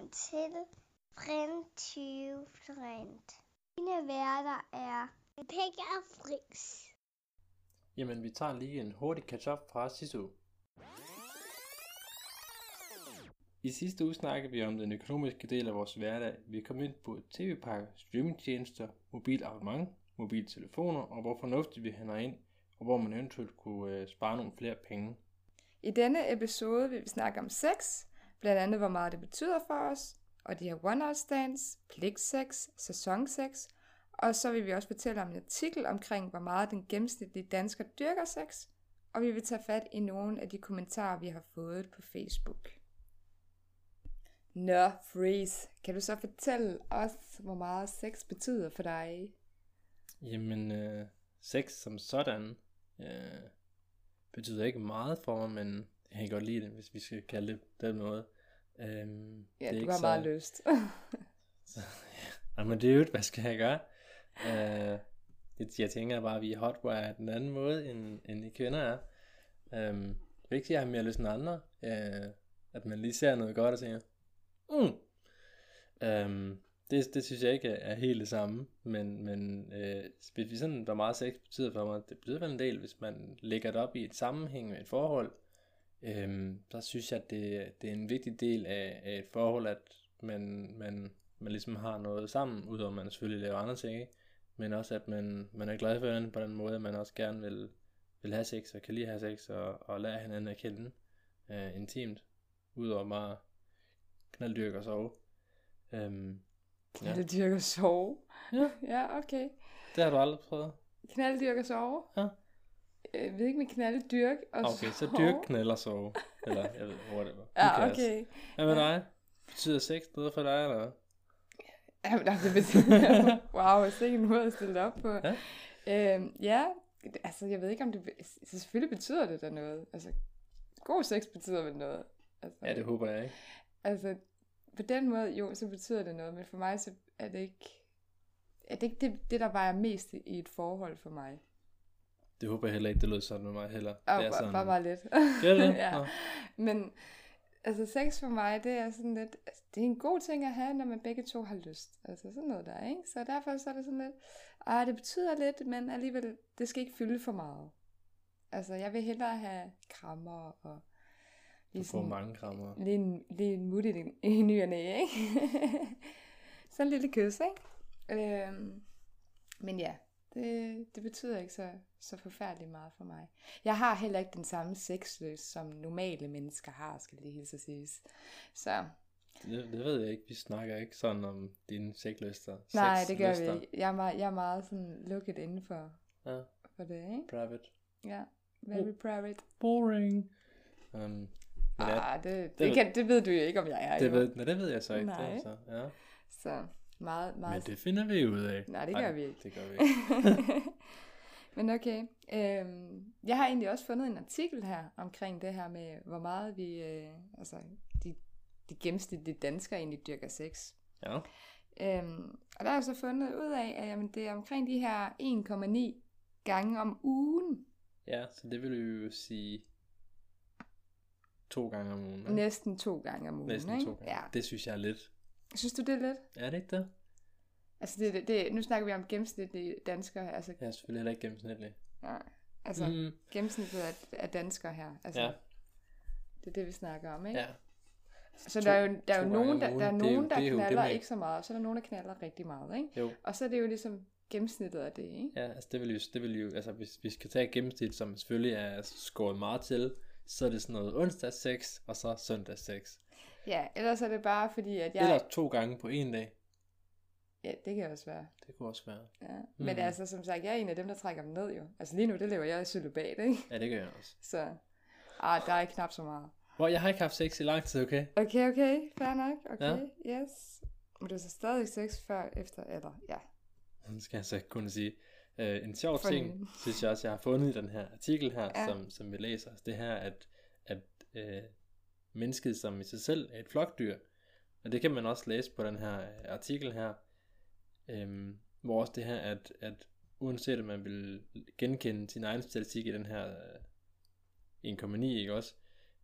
velkommen til Brand 20 Brand. Mine værter er Pegge og Fris. Jamen, vi tager lige en hurtig catch-up fra sidste uge. I sidste uge snakkede vi om den økonomiske del af vores hverdag. Vi kom ind på tv-pakker, streamingtjenester, mobil abonnement, mobiltelefoner og hvor fornuftigt vi hænder ind, og hvor man eventuelt kunne øh, spare nogle flere penge. I denne episode vil vi snakke om sex, blandt andet hvor meget det betyder for os, og de her one night stands, pligtsex, sæsonsex, og så vil vi også fortælle om en artikel omkring, hvor meget den gennemsnitlige dansker dyrker sex, og vi vil tage fat i nogle af de kommentarer, vi har fået på Facebook. Nå, Freeze, kan du så fortælle os, hvor meget sex betyder for dig? Jamen, øh, sex som sådan øh, betyder ikke meget for mig, men jeg kan godt lide det, hvis vi skal kalde det den måde. Øhm, Ja, det er du ikke har så- meget lyst. Så, ja. men det er jo, hvad skal jeg gøre? Øh, jeg, tænker bare, at vi er hotwire den anden måde, end, end I kvinder er. Øhm, det er ikke, at jeg har mere lyst end andre. Øh, at man lige ser noget godt og tænker, mm. øhm, det, det synes jeg ikke er, helt det samme. Men, men øh, vi sådan, hvor meget sex betyder for mig, det betyder vel en del, hvis man lægger det op i et sammenhæng med et forhold. Øhm, så synes jeg, at det, det er en vigtig del af, af et forhold, at man, man, man ligesom har noget sammen, udover man selvfølgelig laver andre ting, ikke? men også at man, man er glad for hinanden på den måde, at man også gerne vil, vil have sex, og kan lide at have sex, og, og lære hinanden at kende øh, intimt, udover bare knalddyrke og sove. Øhm, ja. Knalddyrk og sove. Ja. ja, okay. Det har du aldrig prøvet? Knalddyrk og sove? Ja. Jeg ved ikke med knalddyrk og Okay, så sove. dyrk, knald og sove. Eller, jeg ved, whatever. Who Ja, cares? okay. Hvad med dig? Betyder sex noget for dig, eller hvad? Jamen, nej, det betyder... wow, jeg ikke en måde at stille det op på. Ja. Øhm, ja, det- altså jeg ved ikke om det... Så selvfølgelig betyder det da noget. Altså, god sex betyder vel noget. Altså, Ja, det håber jeg ikke. Altså, på den måde, jo, så betyder det noget, men for mig, så er det ikke... Er det ikke det, det der vejer mest i et forhold for mig? Det håber jeg heller ikke, det lød sådan med mig heller. Og det er bare, bare meget lidt. Gør det? ja. Nå. Men altså sex for mig, det er sådan lidt, altså, det er en god ting at have, når man begge to har lyst. Altså sådan noget der, ikke? Så derfor så er det sådan lidt, ah, det betyder lidt, men alligevel, det skal ikke fylde for meget. Altså jeg vil hellere have krammer og Du får mange krammer. lige en, lige en mut i, den- i ny og næ, ikke? Sådan en lille kys, ikke? Øhm, men ja, det, det betyder ikke så, så forfærdeligt meget for mig. Jeg har heller ikke den samme sexlyst, som normale mennesker har, skal det hilse siges. Så Det, det ved jeg ikke. Vi snakker ikke sådan om dine sexlyster. nej, det gør vi ikke. Jeg er meget, jeg er meget sådan lukket inden for, Ja, for det, ikke? private. Ja, very private. Boring. Um, det, Ah, det, det, det- det, kan, det ved du jo ikke, om jeg er. det, jo. ved, nej, det ved jeg så ikke. Det, Nej. er så, ja. Så meget, meget Men det finder vi ud af. Nej, det Ej, gør vi ikke. Det gør vi ikke. Men okay. Øhm, jeg har egentlig også fundet en artikel her omkring det her med, hvor meget vi, øh, altså de, de gennemsnitlige danskere egentlig dyrker sex. Ja. Øhm, og der har jeg så fundet ud af, at jamen, det er omkring de her 1,9 gange om ugen. ja, så det vil jo sige to gange om ugen. ikke? Næsten to gange om ugen. Næsten ikke? to gange. Ja. Det synes jeg er lidt. Synes du, det er lidt? Er det ikke det? Altså, det, det, det, nu snakker vi om gennemsnitlige danskere. Altså, Jeg er selvfølgelig heller ikke gennemsnitlig. ja, altså Mm, gennemsnittet af, af danskere her. Altså, ja, Det er det, vi snakker om, ikke? ja. Så To- der er jo, der er jo nogen, der, der er det nogen, der det er det, knaller man- ikke så meget, og så er der nogen, der knaller rigtig meget, ikke? Jo. Og så er det jo ligesom gennemsnittet af det, ikke? Ja, altså det vil jo, det vil jo altså hvis vi skal tage gennemsnit, som selvfølgelig er skåret meget til, så er det sådan noget onsdag 6, og så søndag 6. Ja, ellers er det bare fordi, at jeg... Eller to gange på en dag. Ja, det kan også være. Det kunne også være. Ja. Men Mhm. altså, som sagt, jeg er en af dem, der trækker dem ned jo. Altså lige nu, det lever jeg i celibat, ikke? Ja, det gør jeg også. Så, ah, der er ikke knap så meget. Hvor jeg har ikke haft sex i lang tid, okay? Okay, okay, fair nok, okay, ja. yes. Men du er så stadig sex før, efter, eller, ja. Det skal jeg så kunne sige. Uh, en sjov ting, synes jeg også, jeg har fundet i den her artikel her, Ja. som, som vi læser. Det her, at, at uh, mennesket som i sig selv er et flokdyr. Og det kan man også læse på den her øh, artikel her. øhm, hvor også det her, at, at uanset om man vil genkende sin egen statistik i den her øh, 1,9, ikke også?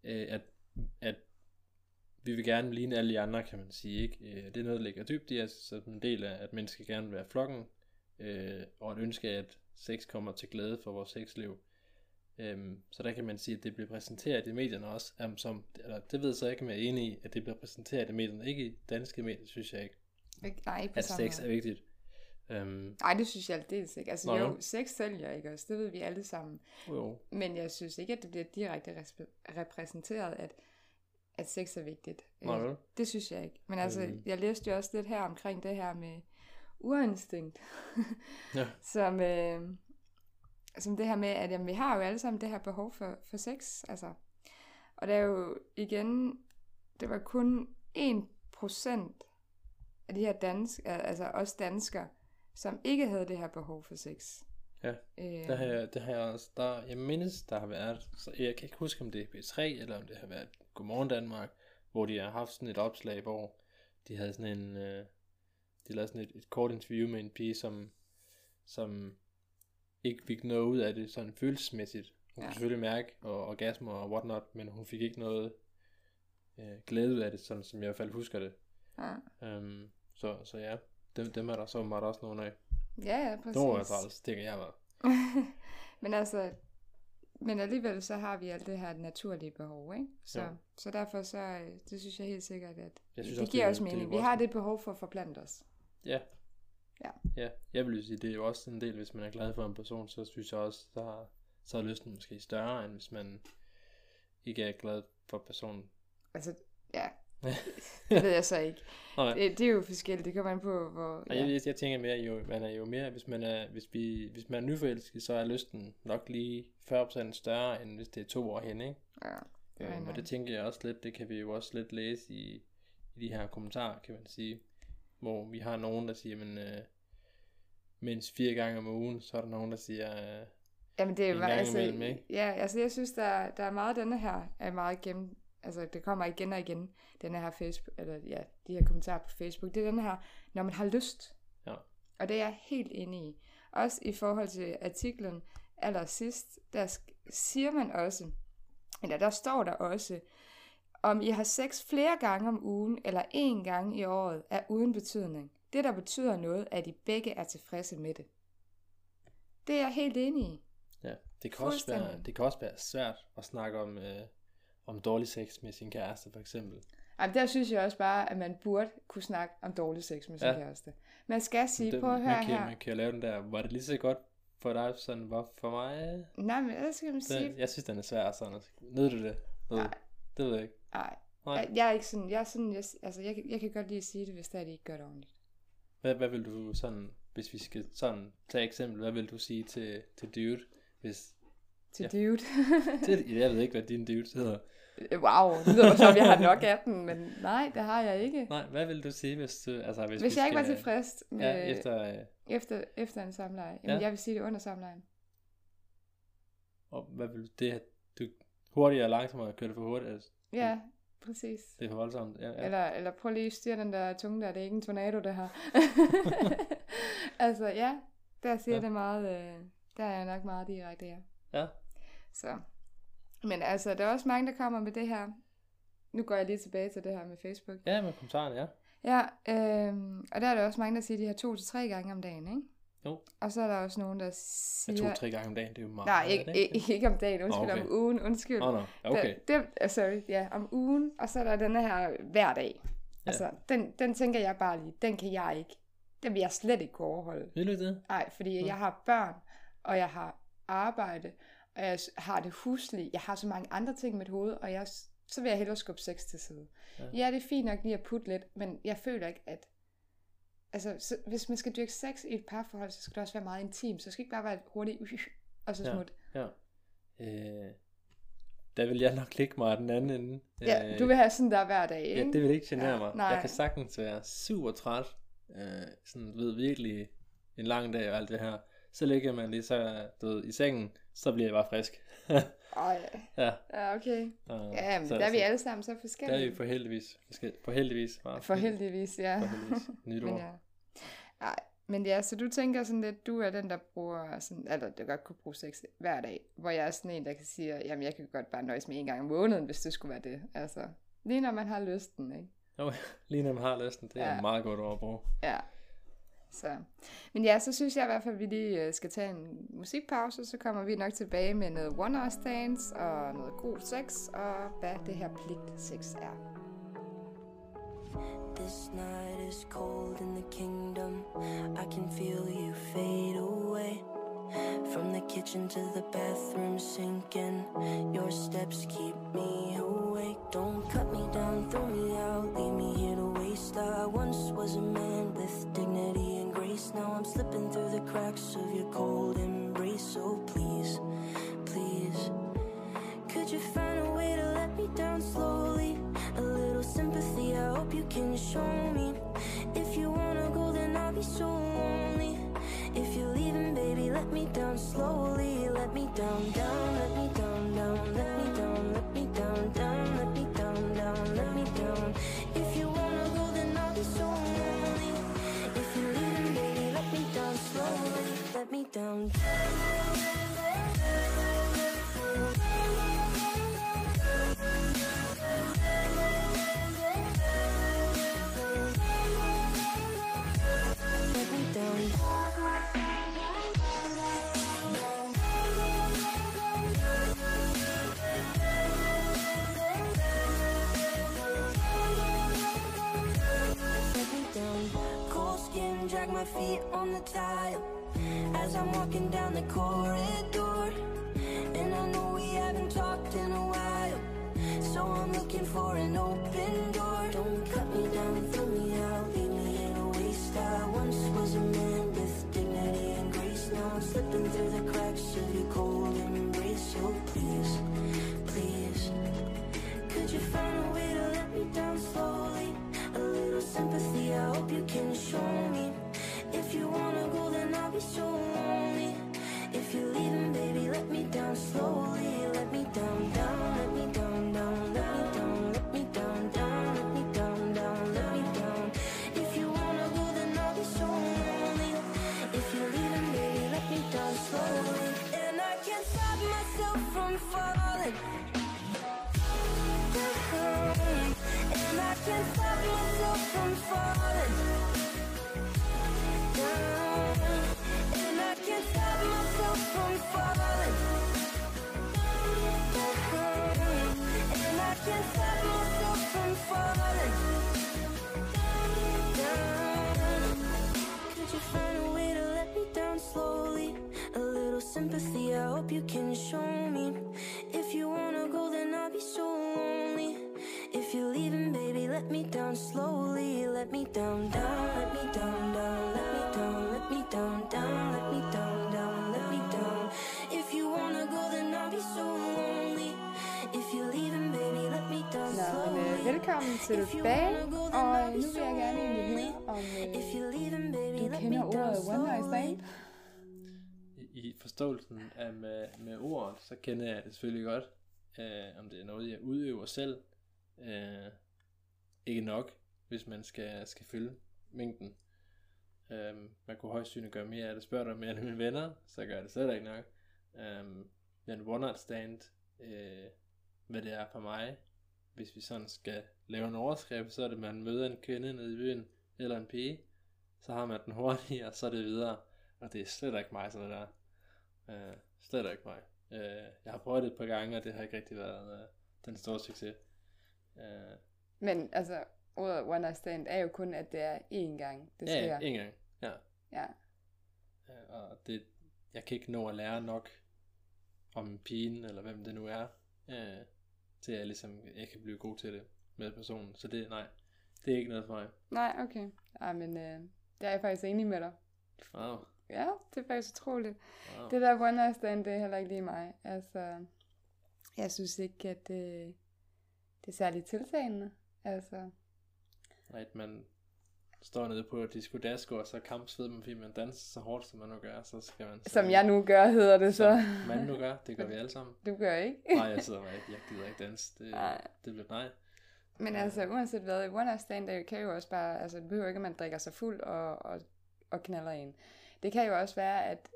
Øh, at, at vi vil gerne ligne alle de andre, kan man sige. Ikke? Øh, det er noget, der ligger dybt i os, så en del af, at mennesker gerne vil være flokken, øh, og et ønske af, at sex kommer til glæde for vores sexliv. Øhm, så der kan man sige, at det bliver præsenteret i medierne også, um, som, eller det ved jeg så ikke, om jeg er enig i, at det bliver præsenteret i medierne. Ikke i danske medier, synes jeg ikke, Ikke, nej, ikke på at samme sex er vigtigt. Øhm, Nej, det synes jeg aldeles ikke. Altså Nå, jo, jo. sex sælger ikke også, det ved vi alle sammen. jo, Men jeg synes ikke, at det bliver direkte respe- repræsenteret, at, at sex er vigtigt. Nå, Øh, vel? det synes jeg ikke. Men altså, Øhm. jeg læste jo også lidt her omkring det her med urinstinkt. Ja. som, øh, Altså, som det her med, at jamen, vi har jo alle sammen det her behov for, for sex. Altså. Og der er jo igen, det var kun 1% af de her dansk, altså os danskere, som ikke havde det her behov for sex. Ja, Øh, Der har jeg, det har jeg også, der, jeg mindes, der har været, så jeg kan ikke huske, om det er B3, eller om det har været Godmorgen Danmark, hvor de har haft sådan et opslag, hvor de havde sådan en, øh, de lavede sådan et, et kort interview med en pige, som, som ikke fik noget ud af det sådan følelsesmæssigt. Hun Ja. kunne selvfølgelig mærke og orgasmer og whatnot, men hun fik ikke noget øh, glæde ud af det, sådan som jeg i hvert fald husker det. ja. Um, så, så ja, dem, dem er der så meget også nogle af. ja, ja, præcis. Det var træls, det kan jeg være. men altså, men alligevel så har vi alt det her naturlige behov, ikke? Så, Jo. så derfor så, øh, det synes jeg helt sikkert, at Jeg synes det også, giver det er- også det mening. Vi har det behov for at forplante os. Ja. Ja. Ja, jeg vil sige, det er jo også en del, hvis man er glad for en person, så synes jeg også, så, så er lysten måske større, end hvis man ikke er glad for personen. Altså, ja, det ved jeg så ikke. Nej, Det, det er jo forskelligt, det kommer an på, hvor... ja. jeg, jeg tænker mere, jo, man er jo mere, hvis man er, hvis vi, hvis man er nyforelsket, så er lysten nok lige 40% større, end hvis det er to år hen, ikke? ja. Øhm, og det tænker jeg også lidt, det kan vi jo også lidt læse i, i de her kommentarer, kan man sige. Hvor vi har nogen, der siger, men øh, mindst fire gange om ugen, så er der nogen, der siger, øh, Jamen det er jo en meget, gang altså, imellem, ikke? ja, altså jeg synes, der, der er meget denne her, er meget gennem, altså det kommer igen og igen, denne her Facebook, eller ja, de her kommentarer på Facebook, det er den her, når man har lyst. Ja. Og det er jeg helt enig i. Også i forhold til artiklen allersidst, der siger man også, eller der står der også, om I har sex flere gange om ugen eller én gang i året, er uden betydning. Det, der betyder noget, er, at I begge er tilfredse med det. Det er jeg helt enig i. Ja, det kan, også være, det kan også være svært at snakke om, øh, om dårlig sex med sin kæreste, for eksempel. Ej, men der synes jeg også bare, at man burde kunne snakke om dårlig sex med sin Ja. kæreste. Man skal sige, det, prøv at høre man, kan, her. man kan jo lave den der, var det lige så godt for dig, sådan var for mig? Nej, men hvad skal man sige? Det, jeg synes, den er svær sådan. Nød du det? Nød. Nej. Det ved jeg ikke. Nej, Nej. jeg, er ikke sådan, jeg er sådan, jeg, altså jeg, jeg kan godt lide at sige det, hvis der er, de ikke gør det ordentligt. Hvad, hvad vil du sådan, hvis vi skal sådan tage eksempel, hvad vil du sige til, til dude, hvis... Til Ja. dude. Til, jeg ved ikke, hvad din dude hedder. wow, det lyder som, jeg har nok af den, men nej, det har jeg ikke. Nej, hvad vil du sige, hvis du... Altså, hvis, Hvis vi jeg ikke var skal- tilfreds med, Ja, efter... Øh, efter, efter en samleje, jamen Ja. jeg vil sige det under samlejen. og hvad vil du... Det, du hurtigt og langsommere kører det for hurtigt. Altså, Ja, præcis. det er for voldsomt. Ja, ja. Eller, eller prøv lige at styre den der tunge der, det er ikke en tornado, det her. altså ja, der siger Ja. det meget, øh, der er jeg nok meget direkte, ja. ja. Så. Men altså, der er også mange, der kommer med det her. Nu går jeg lige tilbage til det her med Facebook. Ja, med kommentarerne, ja. Ja, øhm, og der er der også mange, der siger, de har to til tre gange om dagen, ikke? Jo. Og så er der også nogen, der Ja, siger... to-tre gange om dagen, det er jo meget. Nej, ikke, ikke, ikke om dagen, undskyld, okay. om ugen, undskyld. Oh, no. okay. Det, det, uh, sorry, ja, om ugen, og så er der den her hver dag. Ja. Altså, den, den tænker jeg bare lige, den kan jeg ikke, den vil jeg slet ikke kunne overholde. Vil du det? Nej, fordi Nå. jeg har børn, og jeg har arbejde, og jeg har det huslige. Jeg har så mange andre ting i mit hoved, og jeg, så vil jeg hellere skubbe sex til side. Ja. Ja. ja, det er fint nok lige at putte lidt, men jeg føler ikke, at... Altså, så, hvis man skal dyrke sex i et parforhold, så skal det også være meget intimt. Så skal det ikke bare være hurtigt, og så Ja. smut. Ja. Øh, der vil jeg nok ligge mig den anden ende. Ja, Øh, du vil have sådan der hver dag, ikke? Ja, det vil ikke genere Ja, mig. nej. Jeg kan sagtens være super træt. Øh, sådan, ved, virkelig en lang dag og alt det her. Så ligger man lige så, du ved, i sengen, så bliver jeg bare frisk. Ej, ja. ja, okay. Og, Ja, men så, der er vi alle sammen så Der er forskellige. vi på heldigvis. forskel- På heldigvis. Bare. For heldigvis, ja. For heldigvis. Nyt Men ord. ja. Nej, men ja, så du tænker sådan lidt, du er den, der bruger sådan, eller du godt kunne bruge sex hver dag, hvor jeg er sådan en, der kan sige, jamen jeg kan godt bare nøjes med en gang om måneden, hvis det skulle være det. Altså, Lige når man har lysten, ikke? Jo, lige når man har lysten, det er Ja. meget godt at bruge. Ja. Så. Men ja, så synes jeg i hvert fald, at vi lige øh, skal tage en musikpause, så kommer vi nok tilbage med noget one hour stands og noget god sex, og hvad det her pligt sex er. This night is cold in the kingdom. I can feel you fade away. From the kitchen to the bathroom sinking. Your steps keep me awake. Don't cut me down, throw me out, leave me here to waste. I once was a man with dignity and grace. Now I'm slipping through the cracks of your cold embrace. So please, please. Could you find a way to let me down slowly? A little sympathy, I hope you can show me. If you wanna go, then I'll be so let me down slowly. Let me down, down, let me down, down, let me down, let me down, down, let me down, down, let me down. If you wanna go, then I'll be so feet on the tile as I'm walking down the corridor. And I know we haven't talked in a while, so I'm looking for an open door. Can't stop myself from falling down. And I can't stop myself from falling down. And I can't stop myself from falling. Could you find a way to let me down slowly? A little sympathy, I hope you can show me. If you wanna go, then I'll be so let me down slowly. Let me down, down, let me down, down, let me down, let me down, down, let me down, down, let me down. If you wanna go, then I'll be so lonely. If you're leaving, baby, let me down Nå, men slowly. øh, velkommen tilbage, og øh, nu vil jeg gerne egentlig høre, om If øh, you're leaving, baby, du let me kender down ordet one night slowly. stand. I forståelsen af med, med ordet, så kender jeg det selvfølgelig godt. Øh, om det er noget, jeg udøver selv. Øh, ikke nok, hvis man skal, skal fylde mængden. Øhm, man kunne højst synligt gøre mere af det. Spørger du mere af mine venner, så gør jeg det slet ikke nok. Øhm, men one night stand, øh, hvad det er for mig, hvis vi sådan skal lave en overskrift, så er det, at man møder en kvinde nede i byen, eller en pige, så har man den hurtigt, og så er det videre. Og det er slet ikke mig, sådan det der. Øh, slet ikke mig. Øh, jeg har prøvet det et par gange, og det har ikke rigtig været øh, den store succes. Øh, men altså, ordet one night stand er jo kun, at det er én gang, det ja, sker. ja, en gang. Ja. Ja. Øh, og det, jeg kan ikke nå at lære nok om pigen, eller hvem det nu er, øh, til at jeg ligesom, jeg kan blive god til det med personen. Så det, nej, det er ikke noget for mig. Nej, okay. Ej, men øh, der er jeg faktisk enig med dig. Wow, Ja, det er faktisk utroligt. wow. Det der one night stand, det er heller ikke lige mig. Altså, jeg synes ikke, at det, det er særlig tiltalende. Altså, At man står nede på disco dasko, og så kampsved man, fordi man danser så hårdt, som man nu gør, så skal man... som jeg nu gør, hedder det så. Som man nu gør, det gør vi alle sammen. Du gør ikke. Nej, jeg sidder ikke, jeg gider ikke danse. Det, Nej. det bliver nej. Men altså, uanset hvad, one night stand, det kan jo også bare, altså det behøver ikke, at man drikker sig fuld og, og, og knaller en. Det kan jo også være, at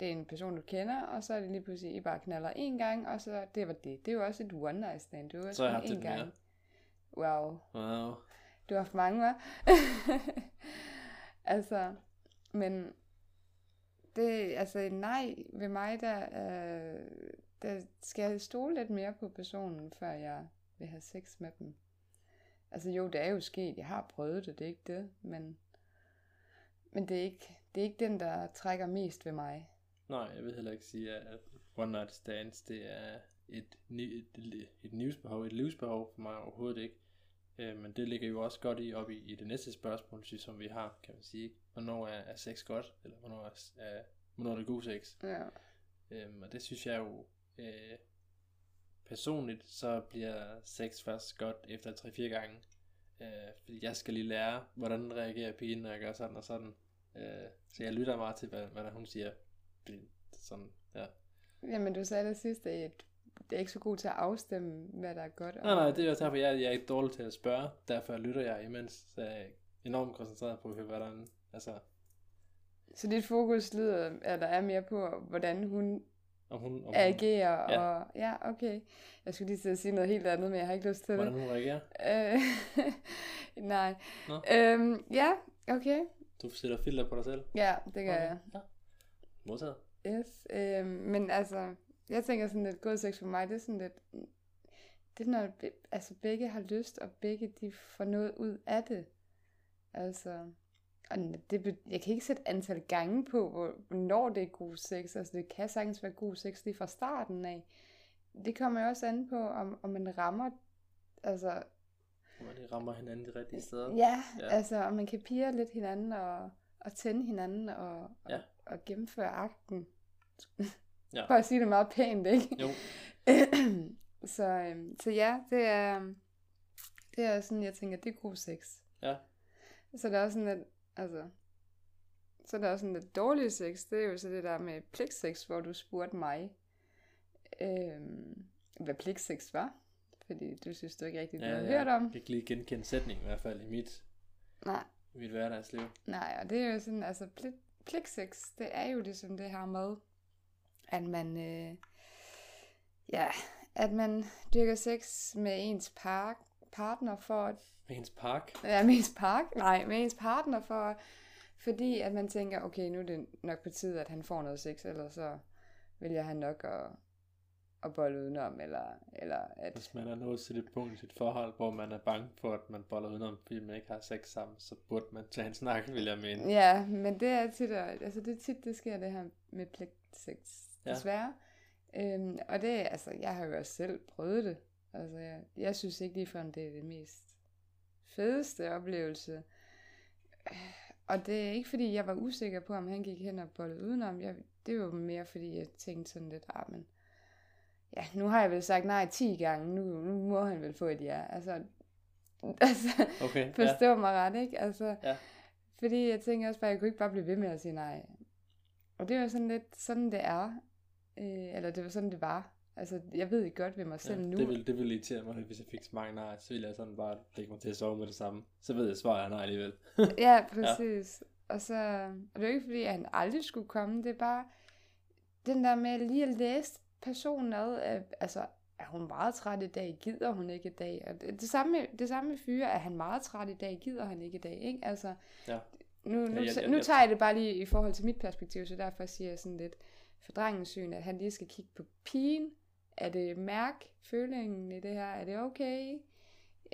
det er en person, du kender, og så er det lige pludselig, I bare knaller en gang, og så det var det. Det er jo også et one night stand. Det er jo også Så et gang. mere. Wow. Wow. Du har haft mange, hva'? altså, men det, altså nej, ved mig, der, øh, der skal jeg stole lidt mere på personen, før jeg vil have sex med dem. Altså jo, det er jo sket, jeg har prøvet det, det er ikke det, men, men det, er ikke, det er ikke den, der trækker mest ved mig. Nej, jeg vil heller ikke sige, at one night stands, det er et, et, et livsbehov, et livsbehov for mig overhovedet ikke. Øh, men det ligger jo også godt i op i, i det næste spørgsmål, synes, som vi har, kan man sige. Hvornår er, er sex godt, eller hvornår er, er, hvornår er det god sex? Ja. Øhm, og det synes jeg jo, øh, personligt, så bliver sex først godt efter 3-4 gange. Øh, fordi jeg skal lige lære, hvordan reagerer pigen, når jeg gør sådan og sådan. Øh, så jeg lytter meget til, hvad, hvad der hun siger. Sådan, ja. Jamen, du sagde det sidste, at det er ikke så god til at afstemme, hvad der er godt. Nej, nej, det er også derfor, jeg, jeg er ikke dårlig til at spørge. Derfor lytter jeg imens. Så jeg er enormt koncentreret på at høre, hvordan... Altså, Så dit fokus lyder, at der er mere på, hvordan hun om hun, om hun, agerer. Ja. Og, ja, okay. Jeg skulle lige til at sige noget helt andet, men jeg har ikke lyst til hvordan det. hun reagerer. Øh, nej. Nå. Øhm, ja, okay. Du sætter filter på dig selv. Ja, det gør jeg. Ja. Modtaget. Yes. Øhm, men altså, jeg tænker sådan lidt, god sex for mig, det er sådan lidt, det er når altså begge har lyst, og begge de får noget ud af det. Altså, og det, jeg kan ikke sætte antal gange på, hvor, hvornår det er god sex. Altså, det kan sagtens være god sex lige fra starten af. Det kommer jo også an på, om, om man rammer, altså, Hvor de rammer hinanden de rigtige steder. ja, Ja. altså, om man kan pire lidt hinanden, og, og tænde hinanden, og, og, Ja. og gennemføre akten. Ja. For at sige det meget pænt, ikke? Jo, så, øhm, så ja, det er, det er sådan, jeg tænker, det er god sex. ja. Så der er også sådan lidt, altså, så er der også sådan lidt dårlig sex, det er jo så det der med pligtsex, hvor du spurgte mig, øhm, hvad pligtsex var. Fordi du synes du ikke rigtigt, du ja, har ja. hørt om. Jeg kan ikke lige genkende sætningen i hvert fald i mit, Nej, i mit hverdagsliv. nej, og det er jo sådan, altså pligt, pligtsex, det er jo ligesom det her med, at man, øh, ja, at man dyrker sex med ens par, partner for at Med hendes park. Ja, med ens park? Nej, med ens partner, for, fordi at man tænker, okay, nu er det nok på tide, at han får noget sex, eller så vil jeg have nok at, at bolle udenom, eller, eller at... Hvis man er nået til det punkt i sit forhold, hvor man er bange for, at man boller udenom, fordi man ikke har sex sammen, så burde man tage en snak, vil jeg mene. Ja, men det er tit, altså det er tit, det sker det her med pligtsex, Ja. desværre. Øhm, og det, altså, jeg har jo også selv prøvet det. Altså, jeg, jeg synes ikke ligefrem, det er det mest fedeste oplevelse. Og det er ikke, fordi jeg var usikker på, om han gik hen og bollede udenom. Jeg, det var mere, fordi jeg tænkte sådan lidt, ah, men ja, nu har jeg vel sagt nej 10 gange, nu, nu må han vel få et ja. Altså, altså Okay, ja. forstå mig ret, ikke? Altså, Ja. fordi jeg tænker også bare, jeg kunne ikke bare blive ved med at sige nej. Og det var sådan lidt, sådan det er. Øh, eller det var sådan, det var. Altså, jeg ved ikke godt ved mig selv ja, nu. Det vil, det vil irritere mig, hvis jeg fik så mange nej, så ville jeg sådan bare lægge mig til at sove med det samme. Så ved jeg, svaret er nej alligevel. Ja, præcis. Ja. Og så, og det er ikke fordi, at han aldrig skulle komme, det er bare den der med lige at læse personen ad, at, altså, er hun meget træt i dag, gider hun ikke i dag? Og det, det, samme, det samme fyre, er han meget træt i dag, gider han ikke i dag, ikke? Altså, Ja. nu, nu, Ja, jeg- jeg- nu tager jeg det bare lige i forhold til mit perspektiv, så derfor siger jeg sådan lidt for drengens syn, at han lige skal kigge på pigen. Er det mærk følingen i det her? Er det okay?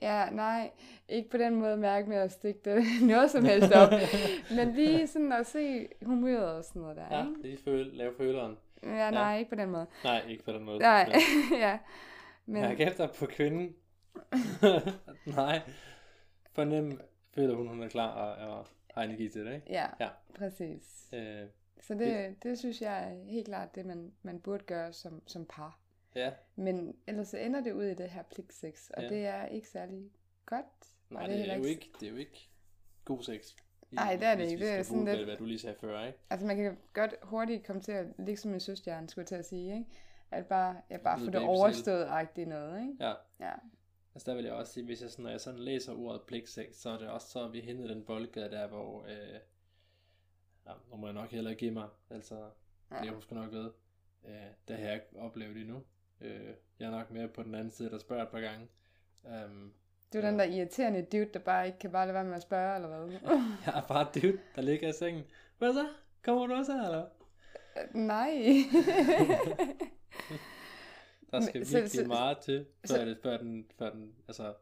Ja, nej, ikke på den måde mærke med at stikke det noget som helst op. Men lige sådan at se humøret og sådan noget der, Ja, ikke? lige føle, lave føleren. Ja, nej, ikke på den måde. Nej, ikke på den måde. Nej, Men, ja. Men, jeg efter på kvinden. nej. Fornem, føler hun, hun er klar og, og har energi til det, ikke? ja, Ja. præcis. Øh, Så det, det synes jeg er helt klart det, man, man burde gøre som, som par. ja, Men ellers så ender det ud i det her pligtsex, og Ja. det er ikke særlig godt. nej, det, heller er jo ikke, det er jo ikke god sex. Nej, det er det ikke. Det er sådan lidt- hvad du lige sagde før, ikke? Altså man kan godt hurtigt komme til at ligge som en søstjerne, skulle jeg til at sige, ikke? At bare, ja, bare få Lyder det overstået-agtigt noget, ikke? Ja. Ja. Altså der vil jeg også sige, hvis jeg sådan, når jeg sådan læser ordet pligtsex, så er det også så, at vi hentede den boldgade der, hvor, øh, ja, nu må jeg nok heller give mig, altså, Ja. det jeg måske nok ved, øh, det har jeg ikke oplevet endnu. Øh, jeg er nok mere på den anden side, der spørger et par gange. Um, Du er den der irriterende dude, der bare ikke kan bare lade være med at spørge, eller hvad? Jeg er bare dude, der ligger i sengen. Hvad så? Kommer du også her, eller? Nej. Der skal så- virkelig så- meget til, så- før, det, før, den, før den, altså,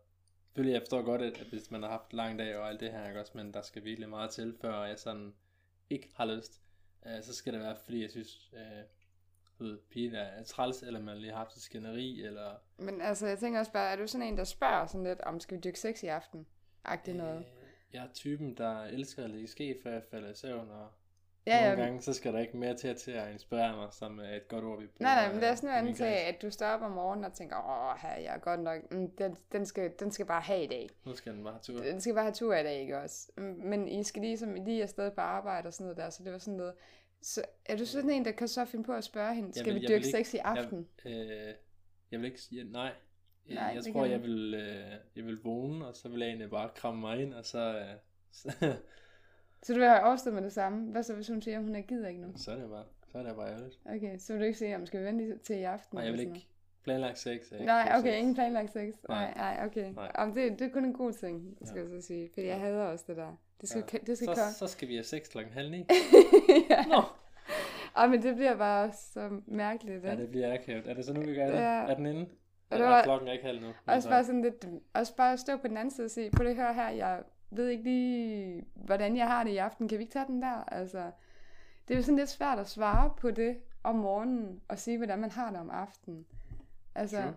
selvfølgelig jeg forstår godt, at, hvis man har haft lang dag og alt det her, ikke også, men der skal virkelig meget til, før jeg sådan ikke har lyst. Uh, så skal det være, fordi jeg synes, du ved, pigen er, træls, eller man lige har haft et skænderi, eller Men altså, jeg tænker også bare, er du sådan en, der spørger sådan lidt, om skal vi dyrke sex i aften? Agtigt noget. Øh, jeg er typen, der elsker at ligge ske, før jeg falder i søvn, og Ja, ja. nogle gange, så skal der ikke mere til, til at inspirere mig, som er et godt ord, vi bruger. Nej, nej, men er øh, min andet til, klasse. at du står op om morgenen og tænker, åh, her, jeg er godt nok, mm, den, den, skal, den skal bare have i dag. Nu skal den bare have tur. Den skal bare have tur i dag, ikke også? Mm, Men I skal ligesom lige afsted på arbejde og sådan noget der, så det var sådan noget. Så er du sådan en, der kan så finde på at spørge hende, skal vil- vi jeg dyrke sex i aften? Jeg, øh, jeg vil ikke sige, nej. Nej, Nej, jeg tror, jeg vil, øh, jeg vil vågne, og så vil jeg egentlig bare kramme mig ind, og så, øh, så, Så du vil have overstået med det samme? Hvad så, hvis hun siger, at hun er gider ikke nu? så er det bare, så er det bare ærgerligt. Okay, så vil du ikke sige, om skal vi vente til i aften? Nej, jeg vil ikke planlagt sex. ikke Nej, okay, sex. ingen planlagt sex. Nej. Nej, okay. Nej. Om det, det er kun en god ting, skal Ja. jeg så sige. Fordi jeg hader også det der. Det skal, Ja. det skal Så, så skal vi have sex klokken halv ni. ja. Nå. Ej, men det bliver bare så mærkeligt, Ja, ikke? det bliver akavet. Er det så nu, vi gør det? Ja. Er den inde? Og Ja, det var- klokken er ikke halv nu. Også så- bare sådan lidt, også bare stå på den anden side og sige, lige at høre her, jeg ved ikke lige, hvordan jeg har det i aften, kan vi ikke tage den der? Altså, det er jo sådan lidt svært at svare på det om morgenen, og sige, hvordan man har det om aftenen. Altså,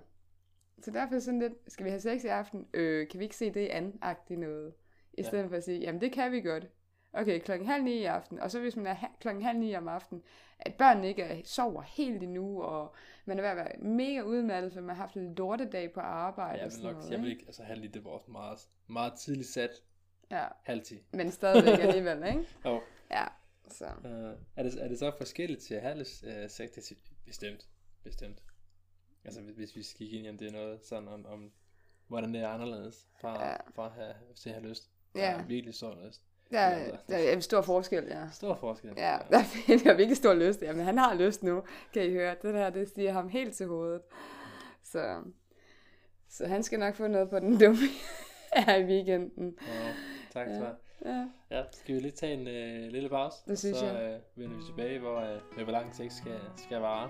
så derfor er sådan lidt, skal vi have sex i aften? Øh, kan vi ikke se det an-agtigt noget? I Ja. stedet for at sige, jamen det kan vi godt. Okay, klokken halv ni i aften. Og så hvis man er ha- klokken halv ni om aftenen, at børnene ikke er, sover helt endnu, og man er ved at være mega udmattet, for man har haft en lortedag på arbejde Ja, sådan nok, noget. jeg vil ikke, altså halv ni, det var også meget, meget tidligt sat. Ja, Halv ti. men stadigvæk alligevel, ikke? Jo. Ja, så. Uh, er, det, er det så forskelligt til halves uh, er si- bestemt. Bestemt. Altså hvis, vi skal kigge ind i, om det er noget sådan om, om hvordan det er anderledes fra, Ja. ja. fra at have, til at have lyst. Der Ja. er virkelig stor lyst. Er- altså. der er en stor forskel, ja. Stor forskel. Ja, der er, der er virkelig stor lyst. Jamen, han har lyst nu, kan I høre. Det der, det stiger ham helt til hovedet. Så, så han skal nok få noget på den dumme her i weekenden. Ja, tak Ja. ja. Ja. Ja, skal vi lige tage en øh, lille pause? Det synes så, jeg. øh, vender vi tilbage, hvor, øh, med hvor lang sex skal, skal vare.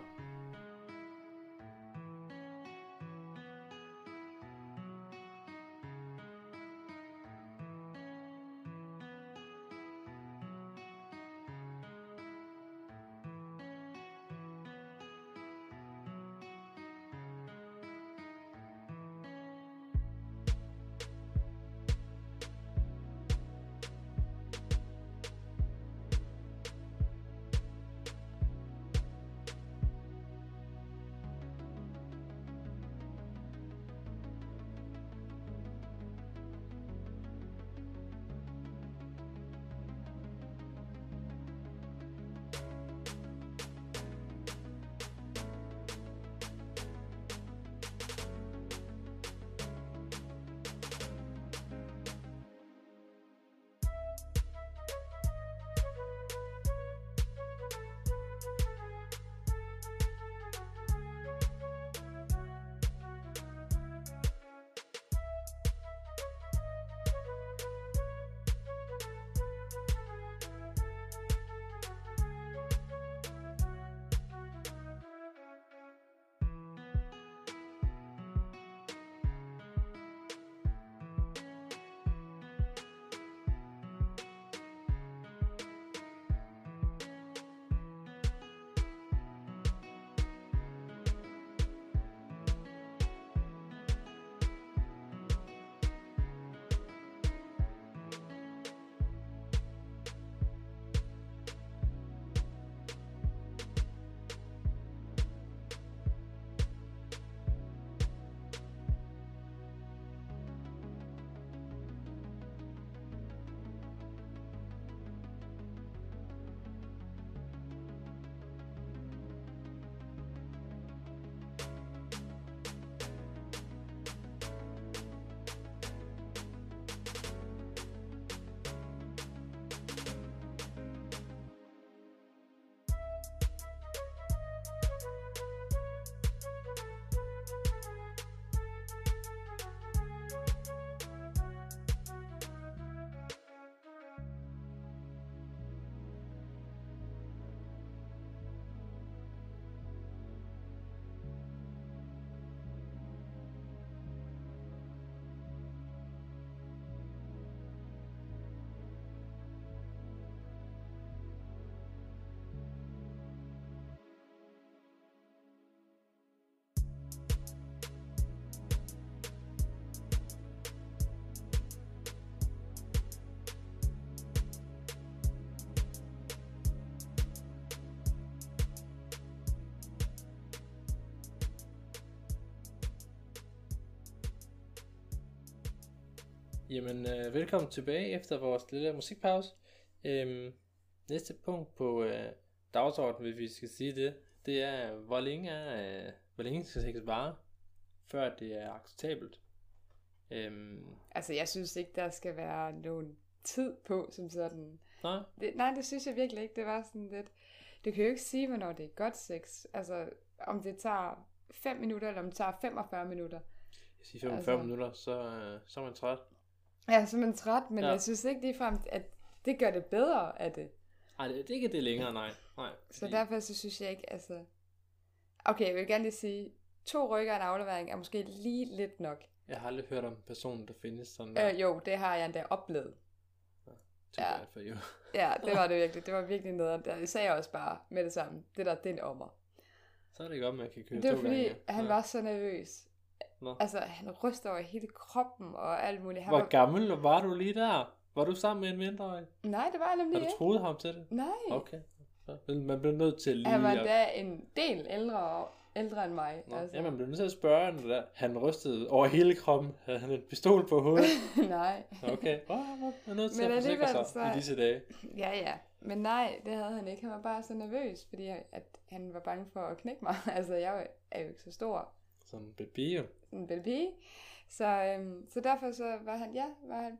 Jamen, øh, velkommen tilbage efter vores lille musikpause. Øhm, næste punkt på øh, dagsordenen, hvis vi skal sige det, det er, hvor længe, er, øh, hvor længe skal sex vare, før det er acceptabelt. Øhm, Altså, jeg synes ikke, der skal være nogen tid på, som sådan. nej, Det, nej, det synes jeg virkelig ikke. Det var sådan lidt... Du kan jo ikke sige, hvornår det er godt sex. Altså, om det tager 5 minutter, eller om det tager 45 minutter. jeg siger 45 Altså- minutter, så, øh, så er man træt. Jeg er simpelthen træt, men Ja. jeg synes ikke ligefrem, at det gør det bedre af det. Nej, det, det er ikke det længere, nej. nej Så fordi- derfor så synes jeg ikke, altså... Okay, jeg vil gerne lige sige, to rykker og en aflevering er måske lige lidt nok. Jeg har aldrig hørt om personen, der findes sådan der. Øh, jo, det har jeg endda oplevet. Too ja. bad for you. Ja, det var det virkelig. Det var virkelig noget. Jeg sagde også bare med det samme. Det der, det er en ommer. Så er det godt, man kan købe Det var to fordi, gange. han Ja. var så nervøs. Nå. Altså, han ryster over hele kroppen og alt muligt. Han Hvor var... gammel var du lige der? Var du sammen med en mindreårig? Nej, det var Har nemlig du ikke. troet ham til det? Nej. Okay. Vil- man bliver nødt til lige Han var at... da en del ældre, ældre end mig. Nå, altså. Ja, man bliver nødt til at spørge, når der, han rystede over hele kroppen. Havde han en pistol på hovedet? Nej. Okay. Oh, man er nødt til Men at forsikre sig så- i disse dage. Ja, ja. Men nej, det havde han ikke. Han var bare så nervøs, fordi at han var bange for at knække mig. altså, jeg er jo ikke så stor. Sådan en baby. jo. sådan en pige. Så, øhm, så derfor så var han, ja, var han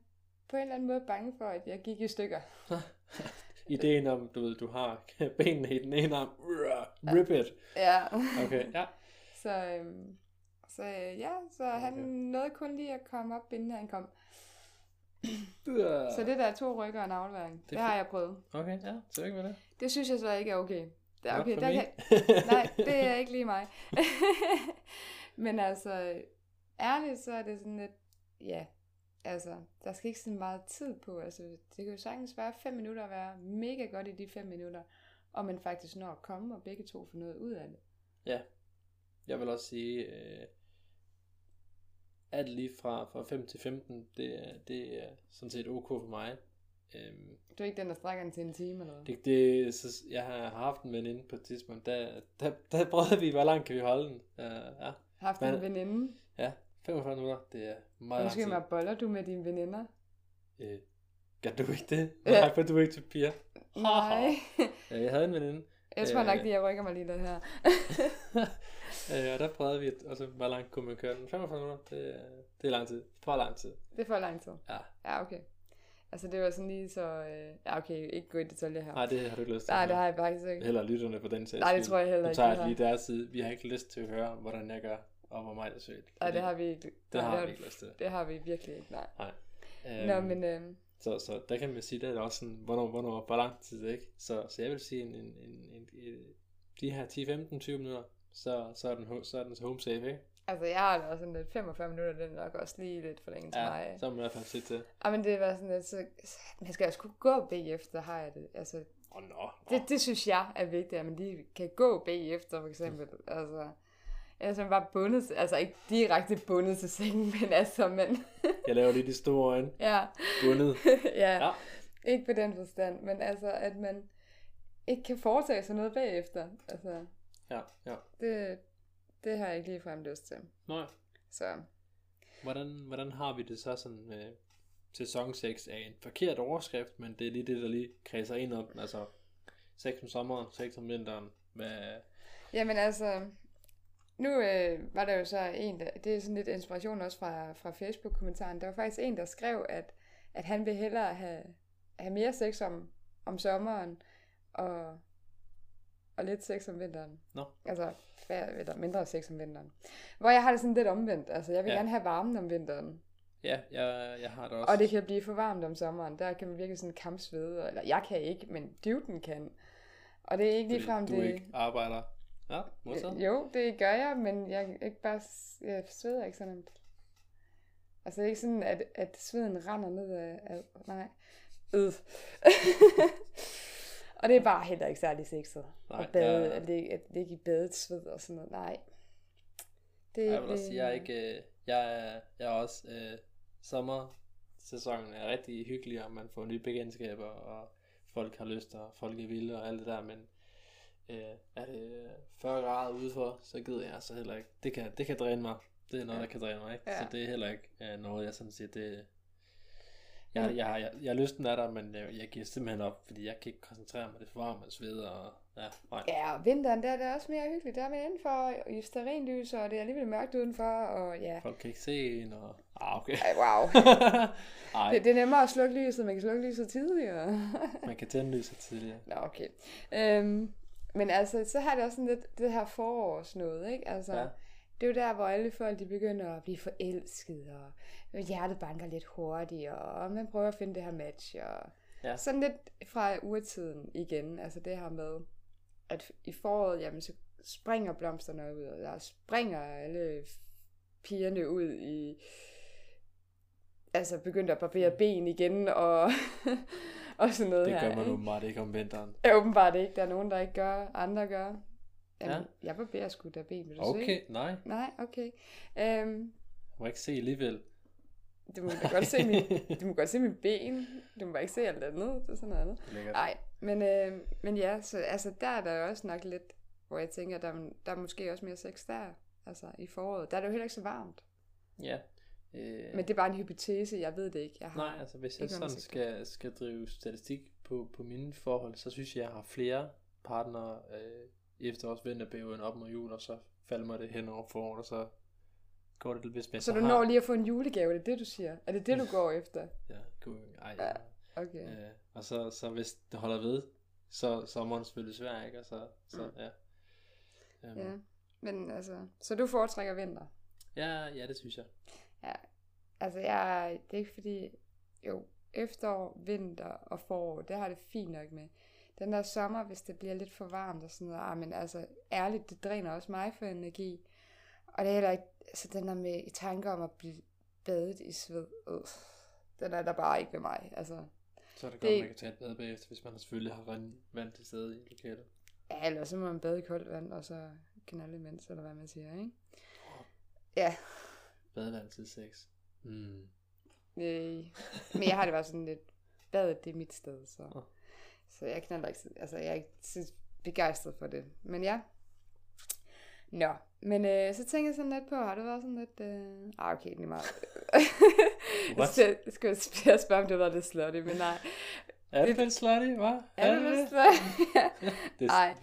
på en eller anden måde bange for, at jeg gik i stykker. Ideen om, du ved, du har benene i den ene arm. Rip it. Ja. Okay, ja. Så, øhm, så øh, ja, så okay. han nåede kun lige at komme op, inden han kom. Så det der er to rykker og en aflevering, det, Det har jeg prøvet. Okay, ja. Så ikke med det. Det synes jeg så ikke er okay. Det er okay, der kan... Nej, det er ikke lige mig. Men altså, ærligt så er det sådan lidt, ja, altså, der skal ikke så meget tid på. Altså, det kan jo sagtens være fem minutter at være mega godt i de fem minutter, og man faktisk når at komme, og begge to får noget ud af det. Ja. Jeg vil også sige, øh, at lige fra, fra 5 til 15, det er, det er sådan set ok for mig. Øhm, Du er ikke den, der strækker den til en time eller hvad? det, det, så jeg har haft en veninde på et tidspunkt, der, der, der prøvede vi, hvor langt kan vi holde den. Uh, ja, Haft Men- en veninde? ja, 45 minutter, det er meget Måske mig boller du med dine veninder? Øh, gør du ikke det? Ja. Nej, for du er ikke til piger. Nej. Jeg havde en veninde, Jeg tror nok, Øh. at jeg rykker mig lige lidt her. øh, og der prøvede vi, altså, hvor langt kunne man køre den? 45 minutter, det, er- det er lang tid. For lang tid. Det er for lang tid. Ja. Ja, okay. Altså, det var sådan lige så... Øh... Ja, okay, ikke gå i detaljer her. Nej, det har du ikke lyst til. Nej, det har jeg faktisk ikke. Heller lytterne på den sags Nej, det tror jeg heller ikke, tager jeg har. lige deres side. Vi har ikke lyst til at høre, hvordan jeg gør, og hvor meget det er sødt. Nej, det har vi ikke. det Nej, har det vi ikke lyst til. Det har vi virkelig ikke, nej. Øhm, Nå, men øh, så, så der kan man sige, det er også sådan, hvornår, hvornår, hvor lang tid, ikke? Så, så jeg vil sige, en, en, en, en, de her 10, 15, 20 minutter, så, så, er den, så er den så home safe, ikke? Altså, jeg har da også sådan lidt 45 minutter, det er nok også lige lidt for længe til Ja, mig. så må man i hvert fald se til. Ja, men det var sådan lidt, så, man skal også kunne gå bagefter, har jeg det. Altså, oh, nå. det, det synes jeg er vigtigt, at man lige kan gå bagefter, for eksempel. Altså, ellers er man bare bundet, til- altså ikke direkte bundet til sengen, men altså, men, Jeg laver lige de store øjne. ja, Bundet. ja, Ja. ikke på den forstand, men altså, at man ikke kan foretage sig noget bagefter. Altså, Ja, ja. det, det har jeg ikke ligefrem lyst til. Nå, Så, hvordan, hvordan har vi det så sådan med sæson 6 er en forkert overskrift, men det er lige det, der lige kredser ind om den. Altså, 6 om sommeren, 6 om vinteren. Hvad, Jamen altså, nu øh, var der jo så en, der, det er sådan lidt inspiration også fra, fra Facebook-kommentaren, der var faktisk en, der skrev, at, at han vil hellere have, have mere sex om, om sommeren, og, og lidt sex om vinteren. Nå. Altså, eller mindre sex om vinteren. Hvor jeg har det sådan lidt omvendt, altså jeg vil Ja. gerne have varmen om vinteren, ja, jeg, jeg har det også. og det kan blive for varmt om sommeren, der kan man virkelig sådan kampsvede, eller jeg kan ikke, men duden kan. Og det er ikke fordi ligefrem du det... ikke arbejder. Ja, modtaget. Øh, Jo, det gør jeg, men jeg ikke bare, jeg sveder ikke sådan. Altså det er ikke sådan, at, at sveden render ned af, af nej, øh. og det er bare heller ikke særlig sexet. Nej, at, bade, jeg- at, ligge, at ligge i badet sved og sådan noget, nej. Det, Jeg vil også sige, jeg er ikke, øh, jeg er, jeg er også, øh, sommersæsonen er rigtig hyggelig, og man får nye bekendtskaber, og folk har lyst, og folk er vilde, og alt det der, men øh, er det 40 grader udenfor, så gider jeg så heller ikke. Det kan, det kan dræne mig. Det er noget, Ja. der kan dræne mig, ikke? Ja. Så det er heller ikke øh, noget, jeg sådan siger, det, Jeg, jeg, jeg, jeg, lysten er der, men jeg, jeg giver simpelthen op, fordi jeg kan ikke koncentrere mig. Det er for varmt og sveder, og ja, nej. Ja, og vinteren, der er det også mere hyggeligt. Der er man indenfor i stearinlys, og det er alligevel mørkt udenfor, og ja. Folk kan ikke se en, og... Ah, okay. Ej, wow. Ej, Det, det er nemmere at slukke lyset, man kan slukke lyset tidligere. man kan tænde lyset tidligere. Nå, okay. Øhm, men altså, så har det også sådan lidt det her forårs noget, ikke? Altså, Ja. Det er jo der, hvor alle folk, de begynder at blive forelsket, og hjertet banker lidt hurtigere, og man prøver at finde det her match, og Ja. sådan lidt fra urtiden igen, altså det her med, at i foråret, jamen, så springer blomsterne ud, og der springer alle pigerne ud i, altså begynder at barbere ben igen, og, og sådan noget Det her. gør man ikke? åbenbart ikke om vinteren. Ja, åbenbart ikke. Der er nogen, der ikke gør, andre gør. Jamen, Ja. Jeg barberer sgu da ben, vil du se? Okay, nej. Nej, okay. Øhm, Jeg må ikke se alligevel. du må da godt se min, du må godt se min ben. Du må bare ikke se alt andet. Det er sådan noget andet. Nej, men, øh, men ja, så altså, der er der jo også nok lidt, hvor jeg tænker, der, er- der er måske også mere sex der. Altså i foråret. Der er det jo heller ikke så varmt. Ja. Øh, Men det er bare en hypotese, jeg ved det ikke. Jeg har Nej, altså hvis jeg sådan skal, skal drive statistik på, på mine forhold, så synes jeg, jeg har flere partnere øh, i efterårs vinterperioden op mod jul, og så falder mig det hen over foråret, og så går det lidt, hvis jeg Så du har... når lige at få en julegave, det er det, du siger? Er det det, du går efter? Ja, god, ej, Ja, ja. Okay. Øh, og så, så hvis det holder ved, så, så er måden selvfølgelig svær, ikke? Og så, så Mm. ja. Um, Ja, men altså, så du foretrækker vinter? ja. Ja, det synes jeg. Altså, jeg, det er ikke fordi, jo, efterår, vinter og forår, det har det fint nok med. Den der sommer, hvis det bliver lidt for varmt og sådan noget, ah, men altså, ærligt, det dræner også mig for energi. Og det er heller ikke, altså den der med i tanker om at blive badet i sved, øh, den er der bare ikke ved mig. Altså, Så er det, Det- godt, man kan tage et bad bagefter, hvis man selvfølgelig har rent vand til stede i lokalet. ja, eller så må man bade i koldt vand, og så knalde imens, eller hvad man siger, ikke? Ja, Badevand til sex. Mm. Øh, men jeg har det bare sådan lidt, badet det er mit sted, så, Nå. Så jeg knaller ikke, altså jeg er ikke så begejstret for det, men ja. Nå, men øh, så tænker jeg sådan lidt på, har du været sådan lidt, øh... ah okay, lige meget. jeg What? skal, jeg skal jeg spørge, om det var lidt slutty, men nej. Er det lidt slutty, hva'? Er det lidt slutty? Det, Nej,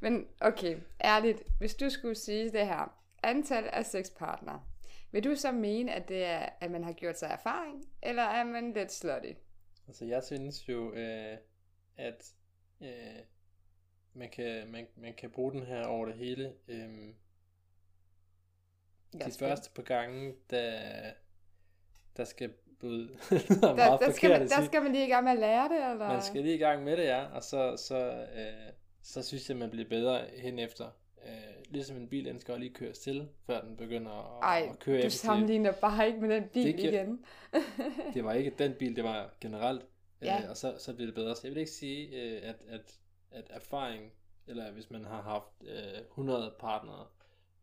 men okay, ærligt, hvis du skulle sige det her, antal af sexpartnere, vil du så mene, at det er, at man har gjort sig erfaring, eller er man lidt slutty? Altså, jeg synes jo, øh, at øh, man, kan, man, man kan bruge den her over det hele. Er de første par gange, der, der skal både... Der, der, skal man, der skal man lige i gang med at lære det, eller? Man skal lige i gang med det, ja, og så, så, øh, så synes jeg, man bliver bedre hen efter. Øh, ligesom en bil, den skal lige køres til, før den begynder at, Ej, at køre du effektivt. sammenligner bare ikke med den bil Det igen. Det var ikke den bil, det var generelt. Ja. Øh, og så, så bliver det bedre. Så jeg vil ikke sige, øh, at, at, at erfaring, eller hvis man har haft øh, 100 partnere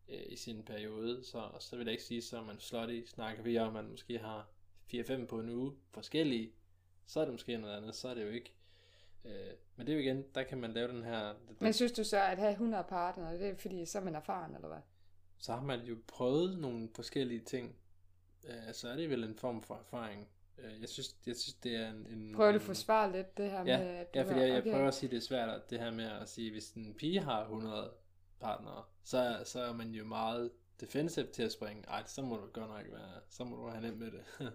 øh, i sin periode, så, så vil jeg ikke sige, så er man slutty. Snakker vi om, at man måske har 4-5 på en uge forskellige, så er det måske noget andet. Så er det jo ikke. Øh, men det er jo igen, der kan man lave den her... Men synes du så, at have 100 partnere, det er fordi, så er man erfaren, eller hvad? så har man jo prøvet nogle forskellige ting. Øh, så er det vel en form for erfaring. Øh, jeg, synes, jeg synes, det er en... en Prøver du at forsvare lidt det her Ja, med, at Ja, fordi jeg, jeg prøver at sige, det er svært at- det her med at sige, hvis en pige har 100 partnere, så, så er man jo meget defensive til at springe. Ej, så må du godt nok være, så må du have nemt med det.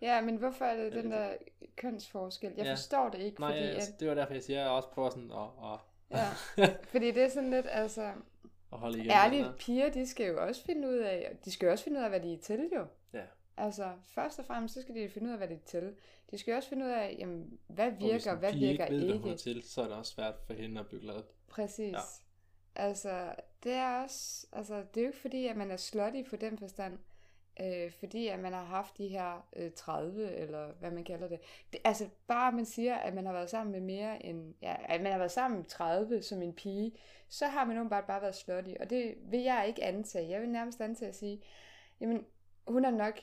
Ja, men hvorfor er det den der kønsforskel? Jeg Ja. forstår det ikke, Nej, fordi, altså, at, det var derfor, jeg siger, at jeg også prøver sådan at, at, Ja. fordi det er sådan lidt, altså, at holde igen. ærligt, piger, de skal jo også finde ud af, de skal jo også finde ud af, hvad de er til, jo. Ja. Altså, først og fremmest, så skal de finde ud af, hvad de er til. De skal jo også finde ud af, jamen, hvad Og virker, en hvad virker ikke ved, hvad ikke. er til, så er det også svært for hende at blive glad. Præcis. Ja. Altså, det er også, altså, det er jo ikke fordi, at man er slutty på den forstand, øh, fordi at man har haft de her øh, 30, eller hvad man kalder det. det. Altså, bare man siger, at man har været sammen med mere end, ja, at man har været sammen med 30 som en pige, så har man åbenbart bare været slutty, og det vil jeg ikke antage. Jeg vil nærmest antage at sige, jamen, hun har nok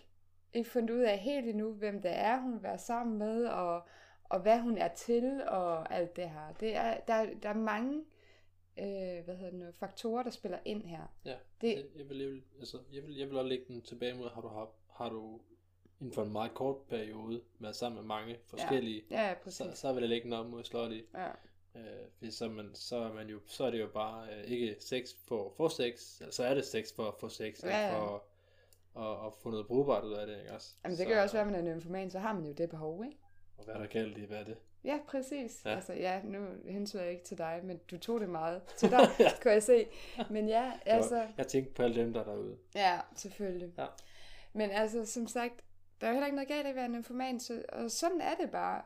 ikke fundet ud af helt endnu, hvem det er, hun vil være sammen med, og, og hvad hun er til, og alt det her. Det er, der, der er mange øh, hvad hedder det nu, faktorer, der spiller ind her. Ja, Det- jeg, vil, jeg, vil, altså, jeg, vil, jeg vil også lægge den tilbage mod, har du, har, har du inden for en meget kort periode været sammen med mange forskellige, Ja, ja, præcis. så, så vil det ligge noget mod slotty. Ja. Øh, hvis så, man, så, er man jo, så er det jo bare øh, ikke sex for at få sex, så er det sex for at få sex, Ja, ikke ja. for at, at få noget brugbart ud af det, ikke også? Jamen, det kan jo også være, at man er en nymfoman, så har man jo det behov, ikke? Og hvad er der galt i, hvad er det? Ja, præcis. Ja. Ja. Altså, ja, nu hensyder jeg ikke til dig, men du tog det meget til dig, kunne jeg se. Men ja, altså... Jeg tænkte på alle dem, der er derude. Ja, selvfølgelig. Ja. Men altså, som sagt, der er jo heller ikke noget galt i at være nymfoman, så, og sådan er det bare.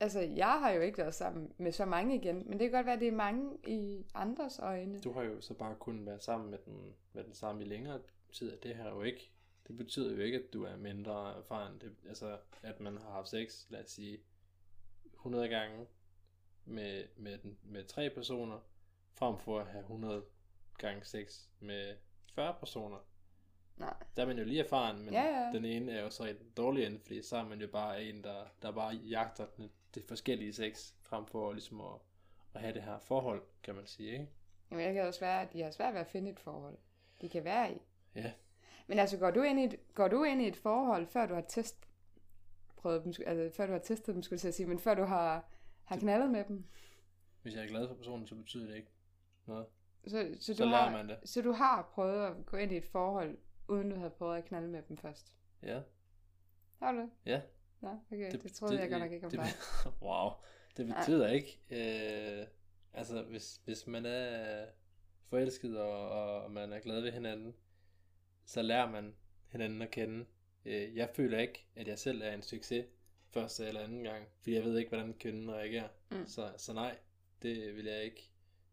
Altså, jeg har jo ikke været sammen med så mange igen, men det kan godt være, at det er mange i andres øjne. Du har jo så bare kun været sammen med den, med den samme i længere og det her jo ikke. Det betyder jo ikke, at du er mindre erfaren. Det, altså, at man har haft sex, lad os sige, 100 gange med, med, den, med tre personer, frem for at have 100 gange sex med 40 personer. Nej. Der er man jo lige erfaren, men Ja, ja. den ene er jo så i den dårlige ende, fordi så er man jo bare en, der, der bare jagter den, det forskellige sex, frem for ligesom at, at have det her forhold, kan man sige, ikke? Jamen, det kan også være, at de har svært ved at finde et forhold, de kan være i. Ja. Men altså, går du ind i et, går du ind i et forhold, før du har test, prøvet dem, altså før du har testet dem, skulle jeg sige, men før du har, har knaldet med dem? Hvis jeg er glad for personen, så betyder det ikke noget. Så, så, Så du lærer har, man det. Så du har prøvet at gå ind i et forhold, uden du havde prøvet at knalde med dem først? Ja, Har du det? ja. Nå, okay, det, det troede jeg godt nok ikke om det, dig. wow. Det betyder ikke, øh, altså hvis, hvis man er forelsket, og, og man er glad ved hinanden, så lærer man hinanden at kende. Øh, jeg føler ikke, at jeg selv er en succes første eller anden gang, fordi jeg ved ikke, hvordan kvinden reagerer. Mm. Så, så nej, det vil jeg ikke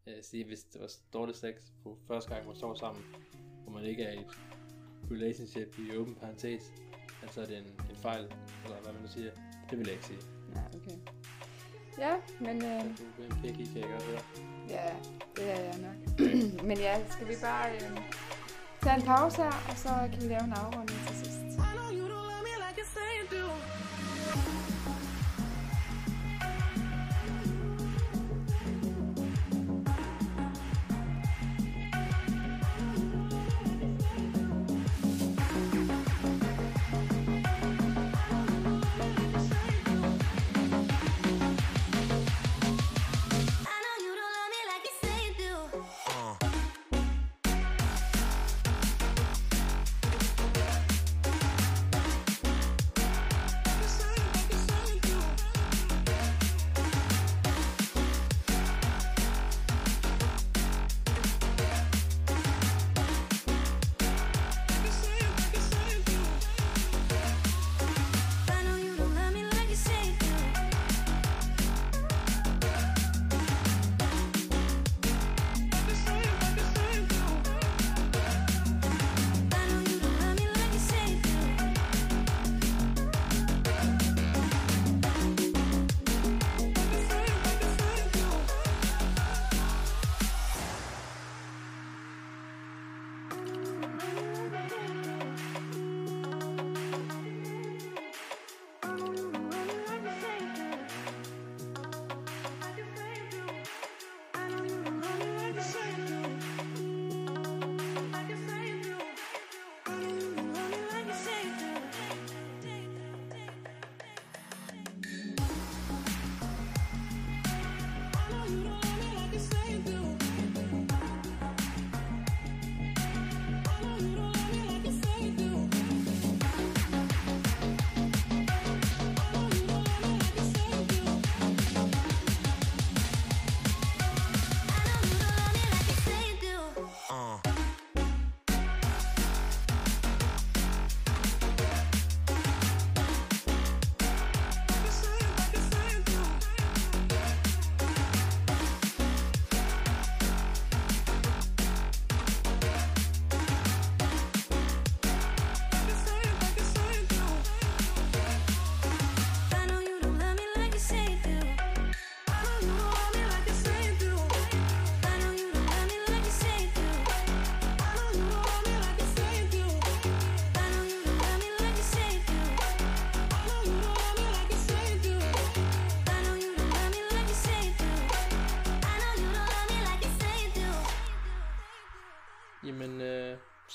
øh, sige, hvis det var dårligt sex på første gang, man står sammen, hvor man ikke er i et relationship i åben parentes, altså er det en, en fejl, eller hvad man nu siger. Det vil jeg ikke sige. Ja, okay. Ja, men øh, Du er en picky, kan jeg godt høre. ja, det er jeg nok. men ja, skal vi bare øh, tage en pause her, og så kan vi lave en afrunding.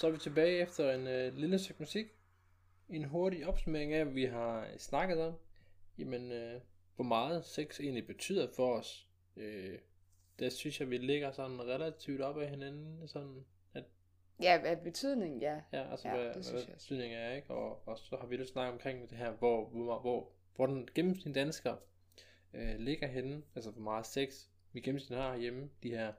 Så er vi tilbage efter en øh, lille stykke musik. en hurtig opsummering af, hvad vi har snakket om. Jamen, øh, hvor meget sex egentlig betyder for os. Øh, der synes jeg, vi ligger sådan relativt op af hinanden. Sådan, at, Ja, af betydning, ja. ja, altså, Ja, ja, det hvad, synes hvad betydningen er, ikke? Og, og så har vi lidt snakket omkring det her, hvor, hvor, hvor, hvor den gennemsnitlige dansker øh, ligger henne. Altså, hvor meget sex vi gennemsnitligt har hjemme. De her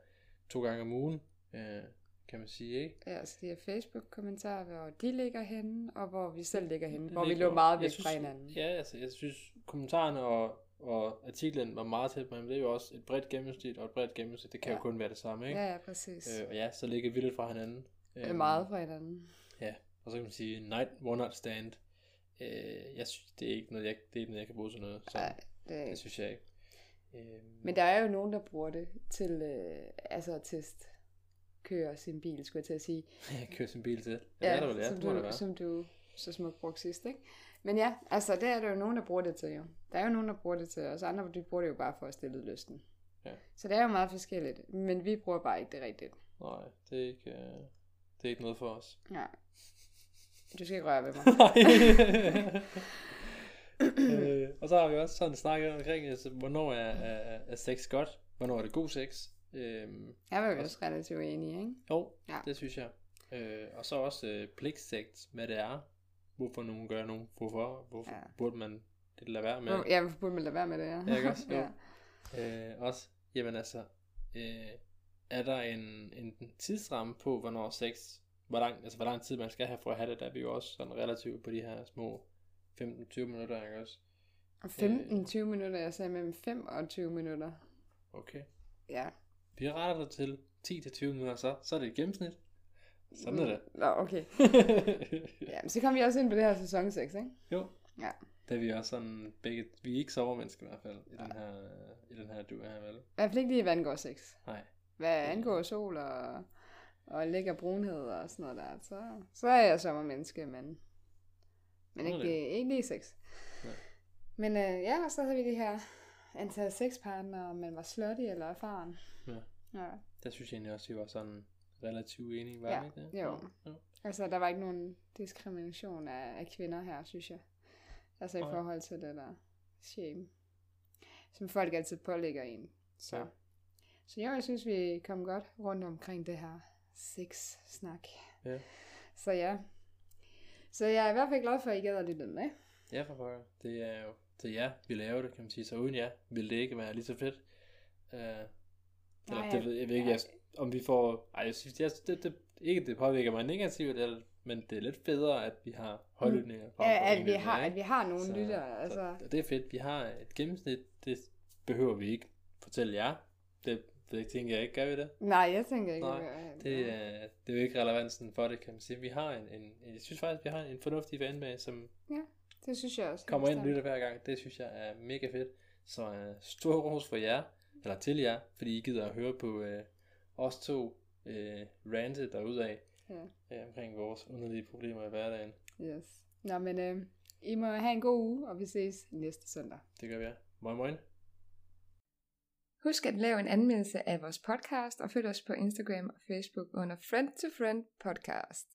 to gange om ugen, øh, kan man sige, ikke? Ja, altså de her Facebook-kommentarer, hvor de ligger henne, og hvor vi selv ligger henne, hvor vi ligger- lå meget væk synes, fra hinanden. Ja, altså, jeg synes, kommentarerne og, og artiklen var meget tæt på hinanden. Det er jo også et bredt gennemsnit, og et bredt gennemsnit, det kan ja. Ja. jo kun være det samme, ikke? Ja, ja, præcis. Øh, og ja, så ligger vi lidt fra hinanden. Det er meget fra hinanden. Ja, og så kan man sige, night, one night stand. Øh, jeg synes, det er ikke noget, jeg, det er ikke noget, jeg kan bruge til noget. Så Nej, det er det synes jeg ikke. Øh, Men der er jo nogen, der bruger det til øh, altså at teste køre sin bil, skulle jeg til at sige. jeg kører sin bil til. Ja, det er der vel, ja, som, det det du, være. som du så smukt brugte sidst, ikke? Men ja, altså det er der jo nogen, der bruger det til jo. Der er jo nogen, der bruger det til, og så andre, de bruger det jo bare for at stille lysten. Ja. Så det er jo meget forskelligt, men vi bruger bare ikke det rigtigt. Nej, det er ikke, øh, det er ikke noget for os. Nej. Du skal ikke røre ved mig. øh, og så har vi også sådan snakket omkring, altså, hvornår er, er, er sex godt, hvornår er det god sex. Øhm, Jeg var jo også relativt enig, ikke? jo, Ja. det synes jeg. Øh, og så også øh, pligtsex, hvad det er, hvorfor nogen gør nogen, hvorfor, hvorfor Ja. burde man det lade være med. Ja, hvorfor burde man lade være med det, ja? Ja, ikke også? Jo. ja. Øh, også, jamen altså, øh, er der en, en tidsramme på, hvornår sex, hvor lang, altså hvor lang tid man skal have for at have det, der er vi jo også sådan relativt på de her små 15-20 minutter, ikke også? Og 15-20 minutter, jeg sagde mellem 5 og 20 minutter. Okay. Ja. Vi retter det til 10-20 minutter, så, så er det et gennemsnit. Sådan er det. Nå, okay. Ja, men så kom vi også ind på det her sæson 6, ikke? jo. Ja. Da vi er sådan begge, vi er ikke sovermennesker i hvert fald, i den her, i den her du her, vel? I hvert fald ikke lige, hvad angår sex. Nej. Hvad angår sol og, og lækker brunhed og sådan noget der, så, så er jeg sommermenneske, men, men ikke, ikke lige sex. Nej. Men øh, ja, så havde vi de her antal sexpartnere, om man var slutty eller erfaren. Ja. Ja. Der synes jeg egentlig også, at vi var sådan relativt enige, var Ja, ikke det? jo. jo. Altså, der var ikke nogen diskrimination af, af kvinder her, synes jeg. Altså i forhold til det der shame, som folk altid pålægger en. Så, Ja. så jo, jeg synes, vi kom godt rundt omkring det her sex-snak. Ja. Så ja. Så jeg er i hvert fald glad for, at I gad at lytte med. Ja, for pokker. Det er jo det er jer, vi laver det, kan man sige. Så uden jer ville det ikke være lige så fedt. Eller, Nej, det ved jeg ved ikke, ja. jeg, om vi får... Ej, jeg synes, jeg, det, det, ikke det påvirker mig negativt, eller, men det er lidt federe, at vi har holdlytninger. frem Mm. Ja, at vi har, at vi har nogle Så- lyttere. Altså, Så det er fedt. Vi har et gennemsnit, det behøver vi ikke fortælle jer. Det, det tænker jeg ikke, gør vi det? nej, jeg tænker ikke. Nej, at- Det, er, det er jo ikke relevansen for det, kan man sige. Vi har en, en, jeg synes faktisk, vi har en fornuftig fanbase, som det synes jeg også. kommer ind og lytter hver gang. Det synes jeg er mega fedt. Så uh, stor ros for jer, eller til jer, fordi I gider at høre på uh, os to uh, rante derudad Ja. uh, omkring vores underlige problemer i hverdagen. Yes. Nå, men øh, I må have en god uge, og vi ses næste søndag. Det gør vi. Moin moin. Husk at lave en anmeldelse af vores podcast, og følg os på Instagram og Facebook under Friend to Friend Podcast.